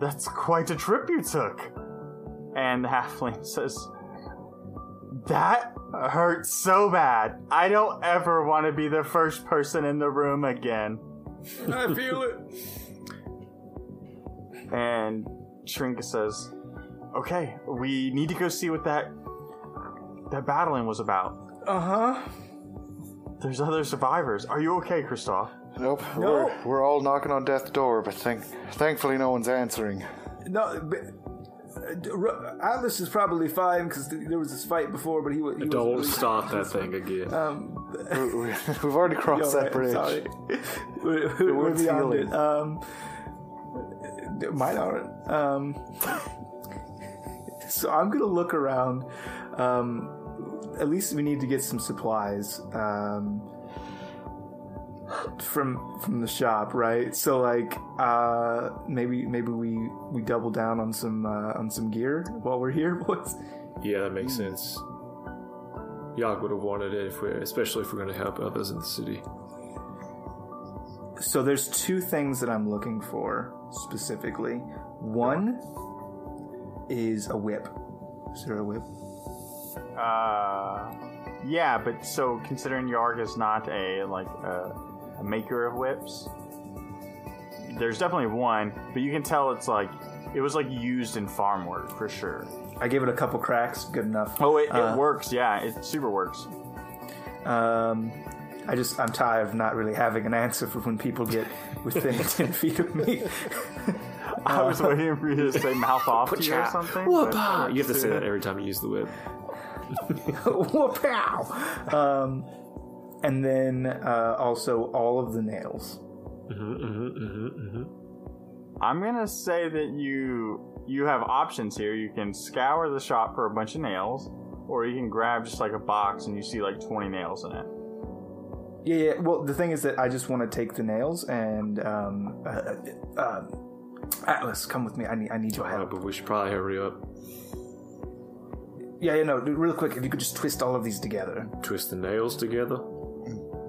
"That's quite a trip you took." And the halfling says, "That hurts so bad. I don't ever want to be the first person in the room again." I feel it. And Chiringa says, "Okay, we need to go see what that that battling was about. Uh huh. There's other survivors. Are you okay, Kristoff?" Nope. We're, we're all knocking on death's door, but thank, thankfully no one's answering. No, but, Ru- Atlas is probably fine because there was this fight before, but he, wa- he. Don't really- start that thing again. Um, We- we- We've already crossed Yo, that bridge. Sorry. we're, we're, we're beyond it. Um, mine aren't. Um, so I'm gonna look around. Um, at least we need to get some supplies um, from from the shop, right? So like, uh, maybe maybe we we double down on some uh, on some gear while we're here, boys. Yeah, that makes sense. Yarg would have wanted it if we, especially if we're going to help others in the city. So there's two things that I'm looking for specifically. One is a whip. Is there a whip? Uh, yeah, but so considering Yarg is not a like a, a maker of whips, there's definitely one, but you can tell it's like it was like used in farm work for sure. I gave it a couple cracks. Good enough. Oh, it, it Uh, works. Yeah, it super works. Um, I just I'm tired of not really having an answer for when people get within ten feet of me. I was waiting for you to say mouth off to you or something. Whoop-ah! You have to say that every time you use the whip. Whoop-ow! Um, and then uh, also all of the nails. I'm gonna say that you you have options here. You can scour the shop for a bunch of nails, or you can grab just like a box and you see like 20 nails in it. Yeah, yeah. Well, the thing is that I just want to take the nails and um, uh, uh, uh, Atlas, come with me. I need I need your Uh, help. but we should probably hurry up. Yeah, yeah. No, real quick. If you could just twist all of these together. Twist the nails together.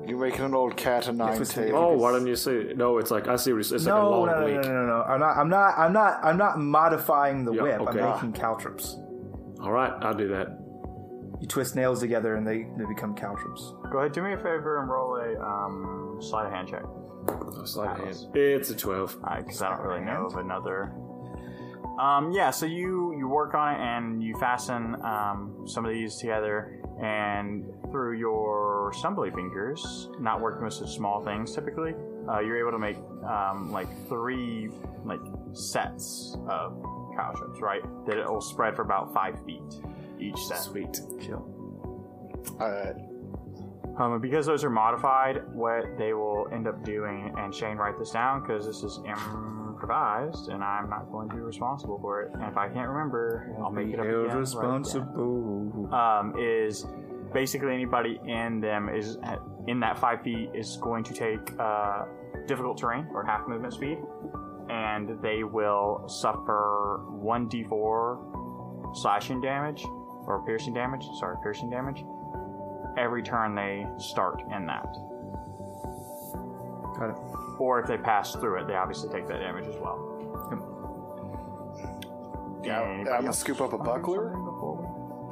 You're making an old cat and nine twist the tails. Oh, why don't you say? No, it's like I see. what It's it's like a No, long no, no, link. no, no, no. I'm not. I'm not. I'm not. I'm not. I'm not modifying the Yeah, whip. okay. I'm making caltrops. All right, I'll do that. You twist nails together and they, they become caltrops. Go ahead, do me a favor and roll a um, sleight of hand check. Oh, sleight of hand. Atlas. It's a twelve. because I don't really know of another. Um, yeah, so you you work on it and you fasten um, some of these together, and through your assembly fingers, not working with such small things typically, uh, you're able to make um, like three like sets of caltrops, right? That it will spread for about five feet each set. Sweet. Chill. Alright. Um, because those are modified, what they will end up doing, and Shane, write this down because this is improvised, and I'm not going to be responsible for it. And if I can't remember, I'll make it up again. Held write it down. responsible. Um, is basically anybody in them is in that five feet is going to take uh, difficult terrain or half movement speed, and they will suffer one d4 slashing damage or piercing damage. Sorry, piercing damage every turn they start in that. Got it. Or if they pass through it, they obviously take that damage as well. Yeah, I'm gonna scoop up a buckler. something before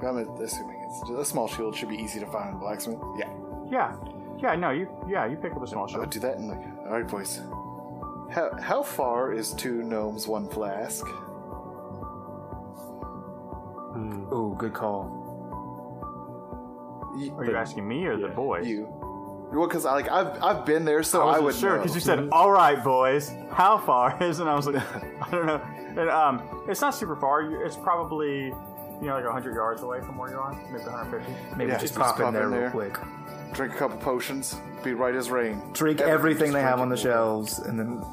we- I'm assuming It's- A small shield should be easy to find in a blacksmith. Yeah. Yeah, yeah. No, you yeah you pick up a small shield. I shield. would do that and like, all right, boys. How how far is two gnomes, one flask? Oh, good call. Y- Are you asking me or the boys? You. Well, because like I've I've been there, so I, wasn't would sure know. because you said, "All right, boys, how far is?" And I was like, "I don't know." And um, it's not super far. You- It's probably you know like hundred yards away from where you are, maybe 150. Maybe Yeah, just just pop, pop in there in real there. quick. drink a couple potions, be right as rain. Drink Everything everything they have on the shelves, and then.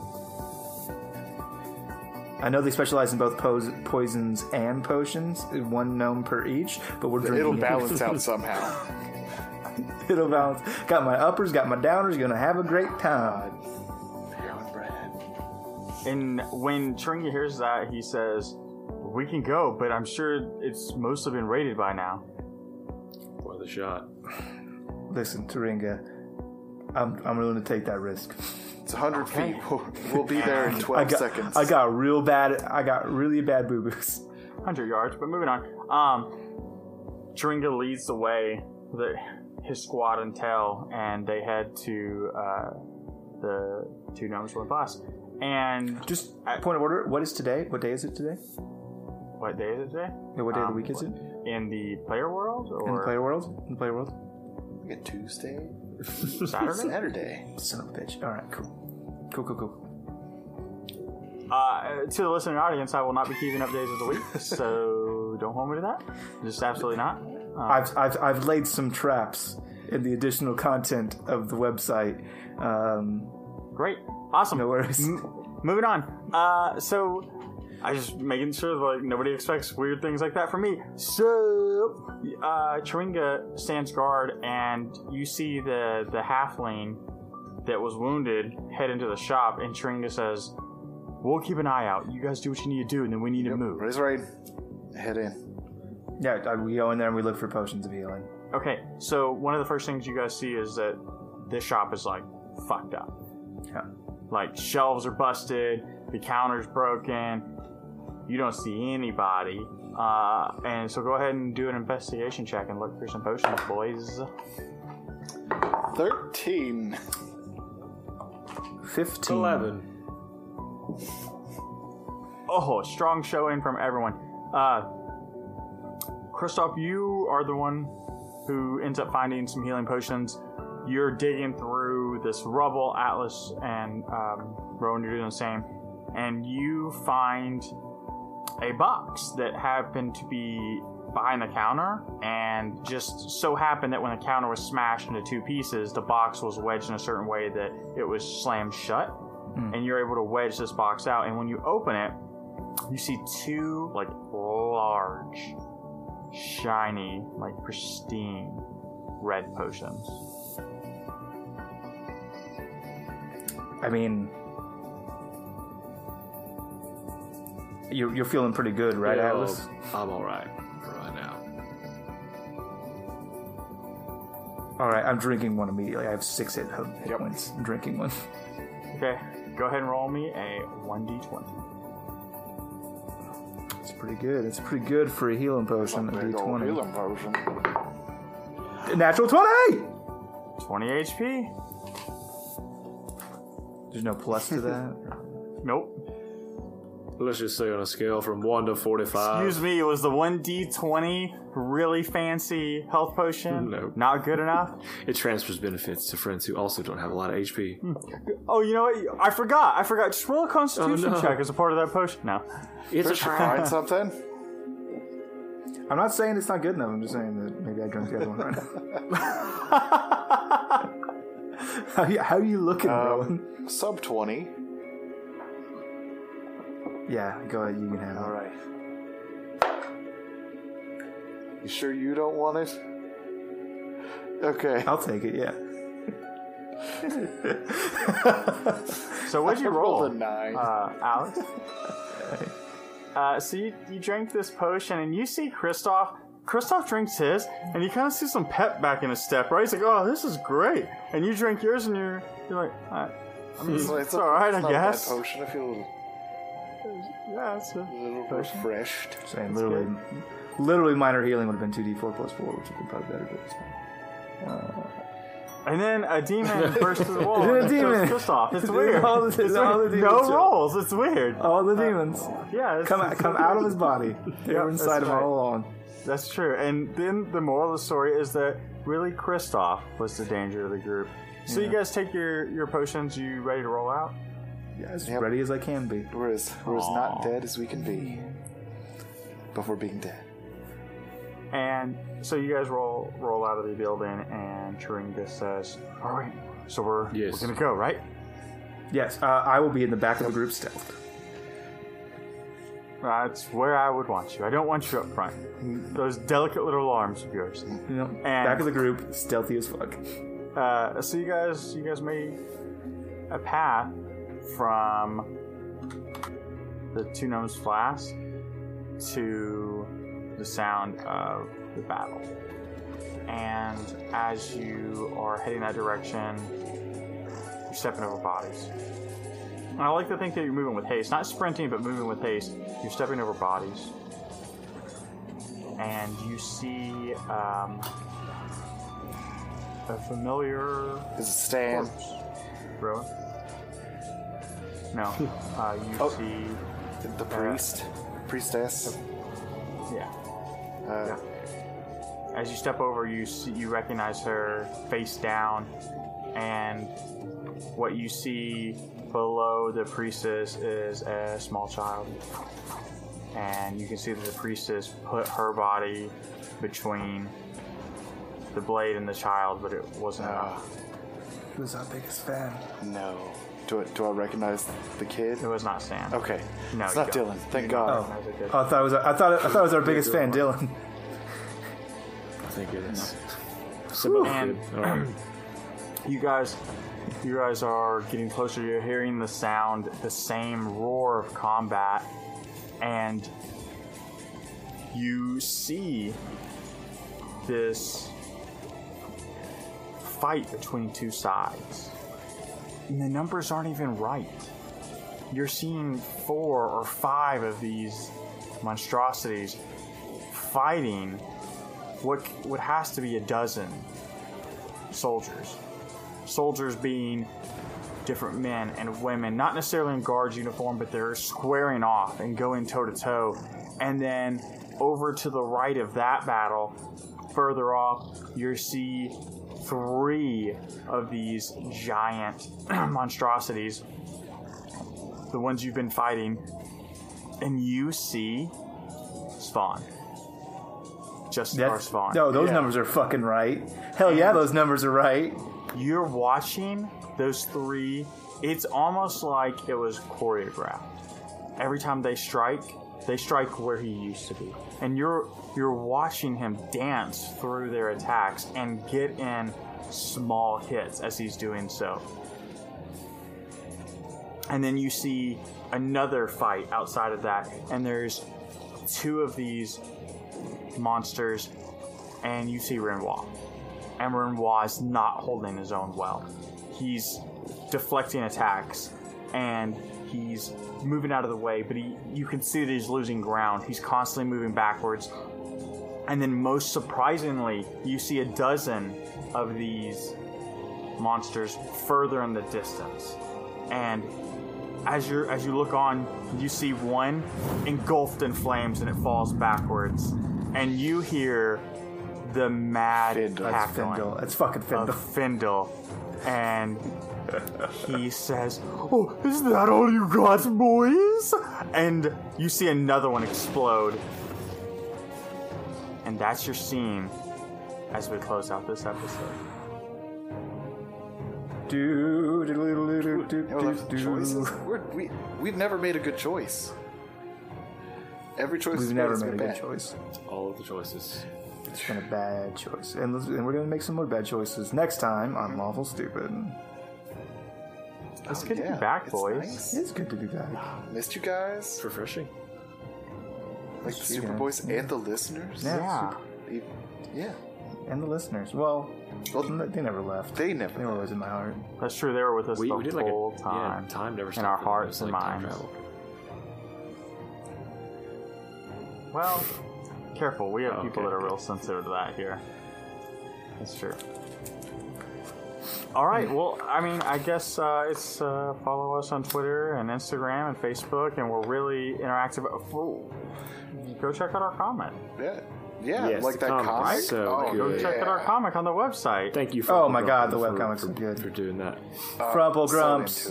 I know they specialize in both pos- poisons and potions, one gnome per each, but we're drinking. It'll balance out somehow. It'll balance. Got my uppers, got my downers. Gonna have a great time. And when Tringa hears that, he says, "We can go, but I'm sure it's mostly been raided by now." Worth a shot. Listen, Chiringa, I'm I'm willing to take that risk. It's 100 feet. We'll, we'll be there in 12 I got seconds. I got real bad. I got really bad boo boos. 100 yards, but moving on. Um, Chiringa leads the way, the, his squad and tail, and they head to uh, the two gnomes one boss. And Just I- point of order. What is today? What day is it today? What day is it today? Yeah, what day of the Um, week is it? In the player world In the or player world? In the player world? We get Tuesday, Saturday? Saturday. Son of a bitch. All right, cool. Cool, cool, cool. Uh, to the listening audience, I will not be keeping up days of the week, so don't hold me to that. Just absolutely not. Um, I've, I've, I've laid some traps in the additional content of the website. Um, Great, awesome. no worries. M- moving on. Uh, so I just making sure like nobody expects weird things like that from me. So uh, Chiringa stands guard, and you see the the halfling that was wounded head into the shop, and Chiringa says, "We'll keep an eye out. You guys do what you need to do, and then we need to move." Raise rain. Head in. Yeah, I- we go in there and we look for potions of healing. Okay, so one of the first things you guys see is that this shop is like fucked up. Yeah. Like shelves are busted, the counter's broken. You don't see anybody. Uh, and so go ahead and do an investigation check and look for some potions, boys. 13. 15. Eleven. Oh, strong showing from everyone. Uh, Kristoff, you are the one who ends up finding some healing potions. You're digging through this rubble, Atlas and um, Rowan, you're doing the same, and you find a box that happened to be behind the counter, and just so happened that when the counter was smashed into two pieces, the box was wedged in a certain way that it was slammed shut, hmm. and you're able to wedge this box out. And when you open it, you see two like large, shiny, like pristine red potions. I mean, you're, you're feeling pretty good, right, Yeah, Atlas? I'm all right right now. All right, I'm drinking one immediately. I have six hit, hit points. I'm drinking one. Okay, go ahead and roll me a 1d20. It's pretty good. It's pretty good for a healing potion. A Big old D20. healing potion. Natural 20! 20 HP? There's no plus to that. Nope. Let's just say on a scale from one to forty-five. Excuse me, it was the 1d20 really fancy health potion? Nope. Not good enough? It transfers benefits to friends who also don't have a lot of HP. Hmm. Oh, you know what? I forgot. I forgot. Just roll a constitution Oh, no. check as a part of that potion. No. It's a Chris, you find something? I'm not saying it's not good enough. I'm just saying that maybe I drank the other one right now. how, you, how you looking, um, Rowan? Sub 20. Yeah, go ahead. You can have it. All right. You sure you don't want it? Okay. I'll take it, yeah. So what'd you Rolled roll? a 9. uh, Alex. Uh, so you, you drank this potion, and you see Kristoff. Kristoff drinks his, and you kind of see some pep back in his step, right? He's like, "Oh, this is great." And you drink yours, and you're you're like, uh, "I mean, it's, a- all right, it's I not a bad guess." potion. I feel a little, Yeah, it's a a little Potion? refreshed. Saying literally, Literally, minor healing would have been two d four plus four, which would have been probably better. But it's fine. Uh, and then a demon bursts through the wall. Then a and demon. Kristoff. off. It's weird. All the- It's all the no demons show- rolls. It's weird. All the uh, demons yeah, it's, come it's- come out of his body. They Yep, were inside that's him right. all along. That's true. And then the moral of the story is that really Kristoff was the danger of the group. So you guys take your your potions. You ready to roll out? Yeah, as Yep. ready as I can be. We're as, we're as not dead as we can be before being dead. And so you guys roll roll out of the building, and Chiringa says, "All right, so we're Yes. we're gonna go, right?" Yes, uh, I will be in the back of the group stealth. That's where I would want you. I don't want you up front. Those delicate little arms of yours. You know, back of the group, stealthy as fuck. Uh, so you guys, you guys made a path from the two gnomes flask to the sound of the battle. And as you are heading that direction, you're stepping over bodies. And I like to think that you're moving with haste, not sprinting, but moving with haste. You're stepping over bodies, and you see um, a familiar Is it Stan? corpse. Rowan? No. Uh, you Oh. see, The, the priest? Priestess? yeah. Uh, As you step over, you see, you recognize her face down, and what you see below the priestess is a small child. And you can see that the priestess put her body between the blade and the child, but it wasn't uh, enough. Who's our biggest fan? no. Do I, do I recognize the kid? It was not Sam. Okay. No, it's not don't. Dylan. Thank God. Oh. recognize the kid. Oh, I thought it was. I thought. I thought it was our biggest fan, Dylan. Thank goodness. And you guys you guys are getting closer you're hearing the sound the same roar of combat and you see this fight between two sides and the numbers aren't even right you're seeing four or five of these monstrosities fighting what what has to be a dozen soldiers. Soldiers being different men and women, not necessarily in guards uniform, but they're squaring off and going toe to toe. And then over to the right of that battle, further off, you see three of these giant monstrosities, the ones you've been fighting, and you see Spawn. Just our Spawn. no, those Yeah. numbers are fucking right. Hell yeah, those numbers are right. you're watching those three it's almost like it was choreographed every time they strike they strike where he used to be. And you're you're watching him dance through their attacks and get in small hits as he's doing so. And then you see another fight outside of that and there's two of these monsters and you see Renoir. And Renoir is not holding his own well. He's deflecting attacks and he's moving out of the way, but he you can see that he's losing ground. He's constantly moving backwards. And then most surprisingly, you see a dozen of these monsters further in the distance. And as you as you look on, you see one engulfed in flames and it falls backwards. And you hear the mad Findle. That's cackling Findle. That's fucking of Findle. Findle, and he says, "Oh, is that all you got, boys?" And you see another one explode, and that's your scene as we close out this episode. Do, do, do, do, do, do, You know, like, do, choices? We're, we, we've never made a good choice. Every choice We've is never made a been good choice. All of the choices. It's been a bad choice, and, and we're gonna make some more bad choices next time on Lawful Stupid. It's Oh, good to be back, it's boys. nice. It's good to be back. Missed you guys, It's refreshing. like the Super guys. Boys and the listeners. Yeah. Yeah. You- yeah. And the listeners. Well, Well, they never left. they never. They were always in my heart. That's true. They were with us We, the we did like a whole time. Yeah, time never in our hearts It's and like minds. travel. Well, Careful, we have Oh, people okay, that are okay. real sensitive to that here. That's true. All right. Well, I mean, I guess uh, it's uh, follow us on Twitter and Instagram and Facebook, and we're really interactive. Oh, Go check out our comic. Yeah. Yeah, Yes, like that comic's comic. so oh, good. Go yeah. check out our comic on the website. Thank you. Oh my God, the Grumps, webcomics for, are good. for doing that. Frumple Grumps.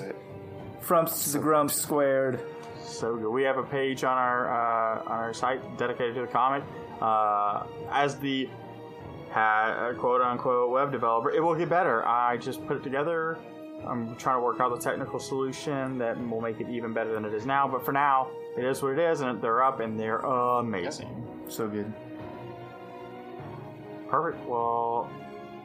Frumps to the Grumps squared. so good. We have a page on our uh, on our site dedicated to the comic. Uh, as the ha- uh, quote unquote web developer, it will get better. I just put it together. I'm trying to work out the technical solution that will make it even better than it is now. But for now, it is what it is, and they're up and they're amazing. So good. Perfect. Well,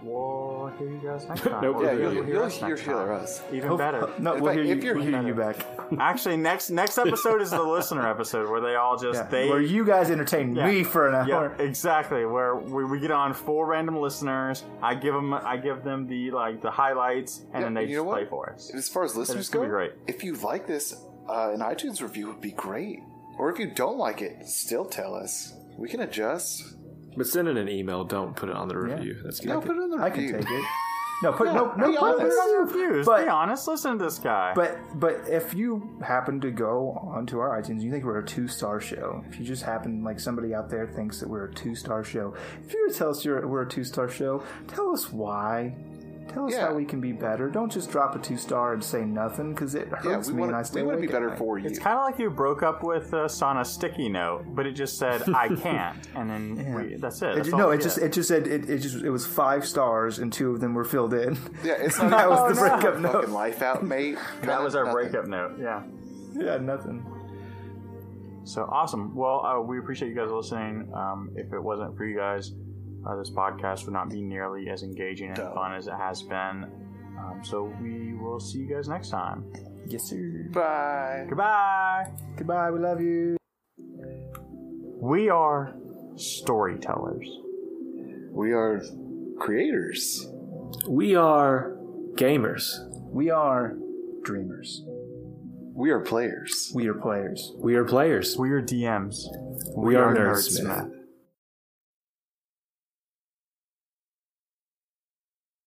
we'll hear you guys next time. Nope. Or Yeah, you'll you'll, hear you'll us hear, next hear time. us. Even Hope- better. No, In we'll fact, hear, if you, you're- we'll hear you back. Actually, next next episode is the listener episode where they all just Yeah. they Where you guys entertain Yeah. me for an hour. Yeah, hour. exactly. Where we, we get on four random listeners. I give them I give them the like the highlights, and Yeah, then they you know just what? play for us. As far as listeners gonna go, be great. if you like this, uh, an iTunes review would be great. Or if you don't like it, still tell us. We can adjust. But send in an email. Don't put it on the review. That's good. No, put it in the review. I can take it. No, put Yeah, no no be put honest. in Reviews. But- be honest. Listen to this guy. But but if you happen to go onto our iTunes, you think we're a two star show. If you just happen like somebody out there thinks that we're a two star show, if you were to tell us you're, we're a two star show, tell us why. Tell us Yeah. how we can be better. Don't just drop a two star and say nothing because it hurts Yeah, we me want and I stay we want to be better for you. it's kind of like you broke up with us on a sticky note, but it just said "I can't," and then we, that's it. It That's ju- all no, we it just it just said it, it just it was five stars and two of them were filled in. yeah, it's not that was oh, the no. breakup note. Fucking life out, mate. that was our Nothing. breakup note. Yeah. yeah, nothing. So awesome. Well, uh, we appreciate you guys listening. Um, if it wasn't for you guys, uh, this podcast would not be nearly as engaging and No. fun as it has been. Um, so we will see you guys next time. Yes, sir. Bye. Goodbye. Goodbye. We love you. We are storytellers. We are creators. We are gamers. We are dreamers. We are players. We are players. We are players. We are DMs. We, are Nerdsmith.